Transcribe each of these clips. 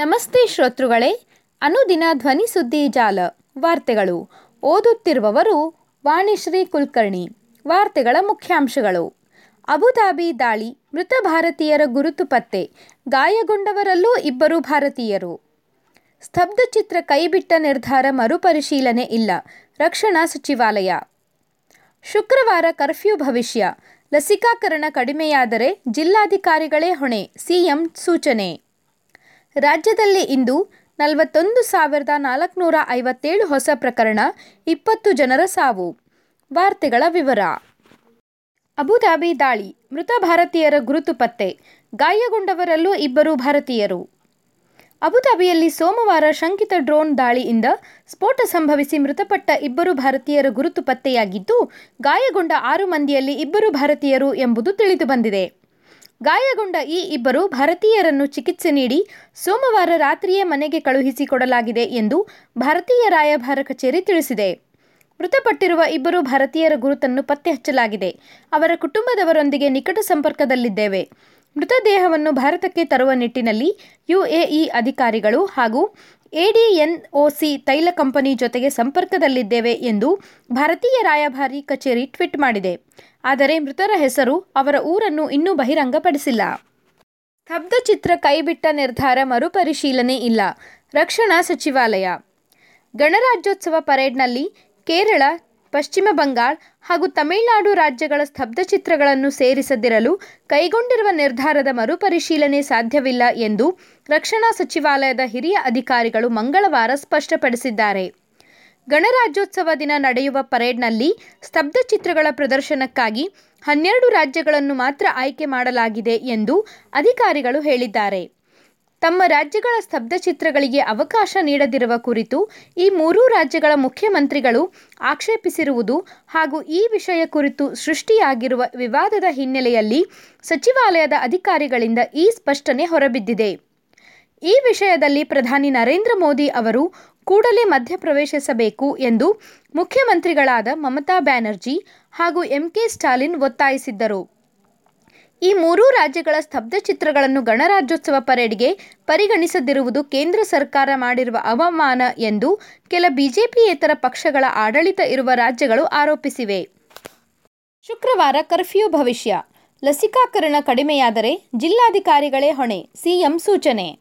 ನಮಸ್ತೆ ಶ್ರೋತೃಗಳೇ, ಅನುದಿನ ಧ್ವನಿ ಸುದ್ದಿ ಜಾಲ, ವಾರ್ತೆಗಳು. ಓದುತ್ತಿರುವವರು ವಾಣಿಶ್ರೀ ಕುಲಕರ್ಣಿ, ವಾರ್ತೆಗಳ ಮುಖ್ಯಾಂಶಗಳು. ಅಬುಧಾಬಿ ದಾಳಿ, ಮೃತ ಭಾರತೀಯರ ಗುರುತು ಪತ್ತೆ, ಗಾಯಗೊಂಡವರಲ್ಲೂ ಇಬ್ಬರು ಭಾರತೀಯರು. ಸ್ತಬ್ಧಚಿತ್ರ ಕೈಬಿಟ್ಟ ನಿರ್ಧಾರ ಮರುಪರಿಶೀಲನೆ ಇಲ್ಲ, ರಕ್ಷಣಾ ಸಚಿವಾಲಯ. ಶುಕ್ರವಾರ ಕರ್ಫ್ಯೂ ಭವಿಷ್ಯ, ಲಸಿಕಾಕರಣ ಕಡಿಮೆಯಾದರೆ ಜಿಲ್ಲಾಧಿಕಾರಿಗಳೇ ಹೊಣೆ, ಸಿಎಂ ಸೂಚನೆ. ರಾಜ್ಯದಲ್ಲಿ ಇಂದು ನಲವತ್ತೊಂದು ಸಾವಿರದ ನಾಲ್ಕುನೂರ ಐವತ್ತೇಳು ಹೊಸ ಪ್ರಕರಣ, ಇಪ್ಪತ್ತು ಜನರ ಸಾವು. ವಾರ್ತೆಗಳ ವಿವರ. ಅಬುಧಾಬಿ ದಾಳಿ, ಮೃತ ಭಾರತೀಯರ ಗುರುತು ಪತ್ತೆ, ಗಾಯಗೊಂಡವರಲ್ಲೂ ಇಬ್ಬರು ಭಾರತೀಯರು. ಅಬುಧಾಬಿಯಲ್ಲಿ ಸೋಮವಾರ ಶಂಕಿತ ಡ್ರೋನ್ ದಾಳಿಯಿಂದ ಸ್ಫೋಟ ಸಂಭವಿಸಿ ಮೃತಪಟ್ಟ ಇಬ್ಬರು ಭಾರತೀಯರ ಗುರುತು ಪತ್ತೆಯಾಗಿದ್ದು, ಗಾಯಗೊಂಡ ಆರು ಮಂದಿಯಲ್ಲಿ ಇಬ್ಬರು ಭಾರತೀಯರು ಎಂಬುದು ತಿಳಿದುಬಂದಿದೆ ಗಾಯಗೊಂಡ ಈ ಇಬ್ಬರು ಭಾರತೀಯರನ್ನು ಚಿಕಿತ್ಸೆ ನೀಡಿ ಸೋಮವಾರ ರಾತ್ರಿಯೇ ಮನೆಗೆ ಕಳುಹಿಸಿಕೊಡಲಾಗಿದೆ ಎಂದು ಭಾರತೀಯ ರಾಯಭಾರ ಕಚೇರಿ ತಿಳಿಸಿದೆ. ಮೃತಪಟ್ಟಿರುವ ಇಬ್ಬರು ಭಾರತೀಯರ ಗುರುತನ್ನು ಪತ್ತೆ ಹಚ್ಚಲಾಗಿದೆ ಅವರ ಕುಟುಂಬದವರೊಂದಿಗೆ ನಿಕಟ ಸಂಪರ್ಕದಲ್ಲಿದ್ದೇವೆ. ಮೃತದೇಹವನ್ನು ಭಾರತಕ್ಕೆ ತರುವ ನಿಟ್ಟಿನಲ್ಲಿ ಯುಎಇ ಅಧಿಕಾರಿಗಳು ಹಾಗೂ ಎಡಿಎನ್ಒಸಿ ತೈಲ ಕಂಪನಿ ಜೊತೆಗೆ ಸಂಪರ್ಕದಲ್ಲಿದ್ದೇವೆ ಎಂದು ಭಾರತೀಯ ರಾಯಭಾರಿ ಕಚೇರಿ ಟ್ವೀಟ್ ಮಾಡಿದೆ. ಆದರೆ ಮೃತರ ಹೆಸರು ಅವರ ಊರನ್ನು ಇನ್ನೂ ಬಹಿರಂಗಪಡಿಸಿಲ್ಲ. ಸ್ತಬ್ಧಚಿತ್ರ ಕೈಬಿಟ್ಟ ನಿರ್ಧಾರ ಮರುಪರಿಶೀಲನೆ ಇಲ್ಲ. ರಕ್ಷಣಾ ಸಚಿವಾಲಯ. ಗಣರಾಜ್ಯೋತ್ಸವ ಪರೇಡ್ನಲ್ಲಿ ಕೇರಳ ಪಶ್ಚಿಮ ಬಂಗಾಳ ಹಾಗೂ ತಮಿಳುನಾಡು ರಾಜ್ಯಗಳ ಸ್ತಬ್ಧಚಿತ್ರಗಳನ್ನು ಸೇರಿಸದಿರಲು ಕೈಗೊಂಡಿರುವ ನಿರ್ಧಾರದ ಮರುಪರಿಶೀಲನೆ ಸಾಧ್ಯವಿಲ್ಲ ಎಂದು ರಕ್ಷಣಾ ಸಚಿವಾಲಯದ ಹಿರಿಯ ಅಧಿಕಾರಿಗಳು ಮಂಗಳವಾರ ಸ್ಪಷ್ಟಪಡಿಸಿದ್ದಾರೆ. ಗಣರಾಜ್ಯೋತ್ಸವ ದಿನ ನಡೆಯುವ ಪರೇಡ್ನಲ್ಲಿ ಸ್ತಬ್ಧಚಿತ್ರಗಳ ಪ್ರದರ್ಶನಕ್ಕಾಗಿ ಹನ್ನೆರಡು ರಾಜ್ಯಗಳನ್ನು ಮಾತ್ರ ಆಯ್ಕೆ ಮಾಡಲಾಗಿದೆ ಎಂದು ಅಧಿಕಾರಿಗಳು ಹೇಳಿದ್ದಾರೆ. ತಮ್ಮ ರಾಜ್ಯಗಳ ಸ್ತಬ್ಧಚಿತ್ರಗಳಿಗೆ ಅವಕಾಶ ನೀಡದಿರುವ ಕುರಿತು ಈ ಮೂರೂ ರಾಜ್ಯಗಳ ಮುಖ್ಯಮಂತ್ರಿಗಳು ಆಕ್ಷೇಪಿಸಿರುವುದು ಹಾಗೂ ಈ ವಿಷಯ ಕುರಿತು ಸೃಷ್ಟಿಯಾಗಿರುವ ವಿವಾದದ ಹಿನ್ನೆಲೆಯಲ್ಲಿ ಸಚಿವಾಲಯದ ಅಧಿಕಾರಿಗಳಿಂದ ಈ ಸ್ಪಷ್ಟನೆ ಹೊರಬಿದ್ದಿದೆ. ಈ ವಿಷಯದಲ್ಲಿ ಪ್ರಧಾನಿ ನರೇಂದ್ರ ಮೋದಿ ಅವರು ಕೂಡಲೇ ಮಧ್ಯಪ್ರವೇಶಿಸಬೇಕು ಎಂದು ಮುಖ್ಯಮಂತ್ರಿಗಳಾದ ಮಮತಾ ಬ್ಯಾನರ್ಜಿ ಹಾಗೂ ಎಂಕೆ ಸ್ಟಾಲಿನ್ ಒತ್ತಾಯಿಸಿದ್ದರು. ಈ ಮೂರೂ ರಾಜ್ಯಗಳ ಸ್ತಬ್ಧಚಿತ್ರಗಳನ್ನು ಗಣರಾಜ್ಯೋತ್ಸವ ಪರೇಡ್ಗೆ ಪರಿಗಣಿಸದಿರುವುದು ಕೇಂದ್ರ ಸರ್ಕಾರ ಮಾಡಿರುವ ಅವಮಾನ ಎಂದು ಕೆಲ ಬಿಜೆಪಿಯೇತರ ಪಕ್ಷಗಳ ಆಡಳಿತ ಇರುವ ರಾಜ್ಯಗಳು ಆರೋಪಿಸಿವೆ. ಶುಕ್ರವಾರ ಕರ್ಫ್ಯೂ ಭವಿಷ್ಯ. ಲಸಿಕಾಕರಣ ಕಡಿಮೆಯಾದರೆ ಜಿಲ್ಲಾಧಿಕಾರಿಗಳೇ ಹೊಣೆ, ಸಿಎಂ ಸೂಚನೆ.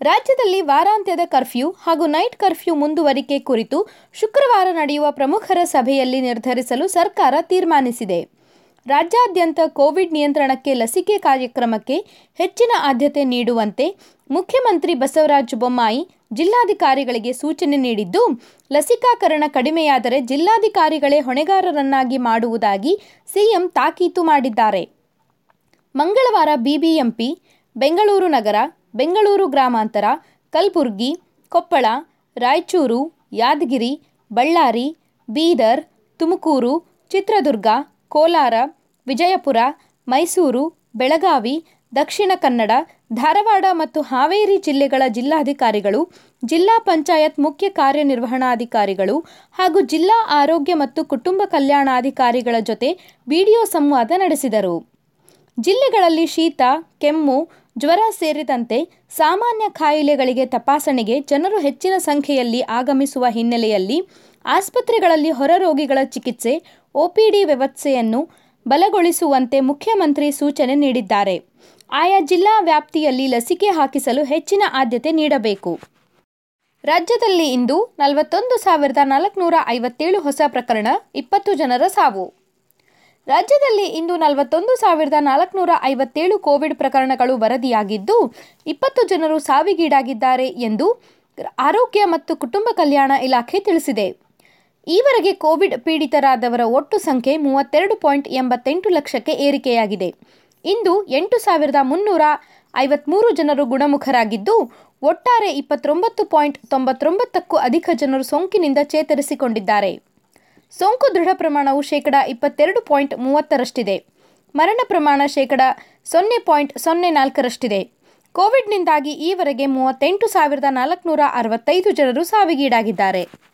ರಾಜ್ಯದಲ್ಲಿ ವಾರಾಂತ್ಯದ ಕರ್ಫ್ಯೂ ಹಾಗೂ ನೈಟ್ ಕರ್ಫ್ಯೂ ಮುಂದುವರಿಕೆ ಕುರಿತು ಶುಕ್ರವಾರ ನಡೆಯುವ ಪ್ರಮುಖರ ಸಭೆಯಲ್ಲಿ ನಿರ್ಧರಿಸಲು ಸರ್ಕಾರ ತೀರ್ಮಾನಿಸಿದೆ. ರಾಜ್ಯಾದ್ಯಂತ ಕೋವಿಡ್ ನಿಯಂತ್ರಣಕ್ಕೆ ಲಸಿಕೆ ಕಾರ್ಯಕ್ರಮಕ್ಕೆ ಹೆಚ್ಚಿನ ಆದ್ಯತೆ ನೀಡುವಂತೆ ಮುಖ್ಯಮಂತ್ರಿ ಬಸವರಾಜ ಬೊಮ್ಮಾಯಿ ಜಿಲ್ಲಾಧಿಕಾರಿಗಳಿಗೆ ಸೂಚನೆ ನೀಡಿದ್ದು, ಲಸಿಕಾಕರಣ ಕಡಿಮೆಯಾದರೆ ಜಿಲ್ಲಾಧಿಕಾರಿಗಳೇ ಹೊಣೆಗಾರರನ್ನಾಗಿ ಮಾಡುವುದಾಗಿ ಸಿಎಂ ತಾಕೀತು ಮಾಡಿದ್ದಾರೆ. ಮಂಗಳವಾರ ಬಿಬಿಎಂಪಿ, ಬೆಂಗಳೂರು ನಗರ, ಬೆಂಗಳೂರು ಗ್ರಾಮಾಂತರ, ಕಲಬುರಗಿ, ಕೊಪ್ಪಳ, ರಾಯಚೂರು, ಯಾದಗಿರಿ, ಬಳ್ಳಾರಿ, ಬೀದರ್, ತುಮಕೂರು, ಚಿತ್ರದುರ್ಗ ಕೋಲಾರ, ವಿಜಯಪುರ, ಮೈಸೂರು, ಬೆಳಗಾವಿ, ದಕ್ಷಿಣ ಕನ್ನಡ, ಧಾರವಾಡ ಮತ್ತು ಹಾವೇರಿ ಜಿಲ್ಲೆಗಳ ಜಿಲ್ಲಾಧಿಕಾರಿಗಳು, ಜಿಲ್ಲಾ ಪಂಚಾಯತ್ ಮುಖ್ಯ ಕಾರ್ಯನಿರ್ವಹಣಾಧಿಕಾರಿಗಳು ಹಾಗೂ ಜಿಲ್ಲಾ ಆರೋಗ್ಯ ಮತ್ತು ಕುಟುಂಬ ಕಲ್ಯಾಣಾಧಿಕಾರಿಗಳ ಜೊತೆ ವಿಡಿಯೋ ಸಂವಾದ ನಡೆಸಿದರು. ಜಿಲ್ಲೆಗಳಲ್ಲಿ ಶೀತ, ಕೆಮ್ಮು, ಜ್ವರ ಸೇರಿದಂತೆ ಸಾಮಾನ್ಯ ಕಾಯಿಲೆಗಳಿಗೆ ತಪಾಸಣೆಗೆ ಜನರು ಹೆಚ್ಚಿನ ಸಂಖ್ಯೆಯಲ್ಲಿ ಆಗಮಿಸುವ ಹಿನ್ನೆಲೆಯಲ್ಲಿ ಆಸ್ಪತ್ರೆಗಳಲ್ಲಿ ಹೊರರೋಗಿಗಳ ಚಿಕಿತ್ಸೆ ಒಪಿಡಿ ವ್ಯವಸ್ಥೆಯನ್ನು ಬಲಗೊಳಿಸುವಂತೆ ಮುಖ್ಯಮಂತ್ರಿ ಸೂಚನೆ ನೀಡಿದ್ದಾರೆ. ಆಯಾ ಜಿಲ್ಲಾ ವ್ಯಾಪ್ತಿಯಲ್ಲಿ ಲಸಿಕೆ ಹಾಕಿಸಲು ಹೆಚ್ಚಿನ ಆದ್ಯತೆ ನೀಡಬೇಕು. ರಾಜ್ಯದಲ್ಲಿ ಇಂದು ನಲವತ್ತೊಂದು ಸಾವಿರದ ನಾಲ್ಕುನೂರ ಐವತ್ತೇಳು ಹೊಸ ಪ್ರಕರಣ, ಇಪ್ಪತ್ತು ಜನರ ಸಾವು. ರಾಜ್ಯದಲ್ಲಿ ಇಂದು ನಲವತ್ತೊಂದು ಸಾವಿರದ ನಾಲ್ಕುನೂರ ಐವತ್ತೇಳು ಕೋವಿಡ್ ಪ್ರಕರಣಗಳು ವರದಿಯಾಗಿದ್ದು, ಇಪ್ಪತ್ತು ಜನರು ಸಾವಿಗೀಡಾಗಿದ್ದಾರೆ ಎಂದು ಆರೋಗ್ಯ ಮತ್ತು ಕುಟುಂಬ ಕಲ್ಯಾಣ ಇಲಾಖೆ ತಿಳಿಸಿದೆ. ಈವರೆಗೆ ಕೋವಿಡ್ ಪೀಡಿತರಾದವರ ಒಟ್ಟು ಸಂಖ್ಯೆ ಮೂವತ್ತೆರಡು ಪಾಯಿಂಟ್ ಎಂಬತ್ತೆಂಟು ಲಕ್ಷಕ್ಕೆ ಏರಿಕೆಯಾಗಿದೆ. ಇಂದು ಎಂಟು ಸಾವಿರದ ಮುನ್ನೂರ ಐವತ್ಮೂರು ಜನರು ಗುಣಮುಖರಾಗಿದ್ದು, ಒಟ್ಟಾರೆ ಇಪ್ಪತ್ತೊಂಬತ್ತು ಪಾಯಿಂಟ್ ತೊಂಬತ್ತೊಂಬತ್ತಕ್ಕೂ ಅಧಿಕ ಜನರು ಸೋಂಕಿನಿಂದ ಚೇತರಿಸಿಕೊಂಡಿದ್ದಾರೆ. ಸೋಂಕು ದೃಢ ಪ್ರಮಾಣವು ಶೇಕಡ ಇಪ್ಪತ್ತೆರಡು ಪಾಯಿಂಟ್ ಮೂವತ್ತರಷ್ಟಿದೆ. ಮರಣ ಪ್ರಮಾಣ ಶೇಕಡ ಸೊನ್ನೆ ಪಾಯಿಂಟ್ ಸೊನ್ನೆ ನಾಲ್ಕರಷ್ಟಿದೆ. ಕೋವಿಡ್ನಿಂದಾಗಿ ಈವರೆಗೆ ಮೂವತ್ತೆಂಟು ಸಾವಿರದ ನಾಲ್ಕುನೂರ ಅರವತ್ತೈದು ಜನರು ಸಾವಿಗೀಡಾಗಿದ್ದಾರೆ.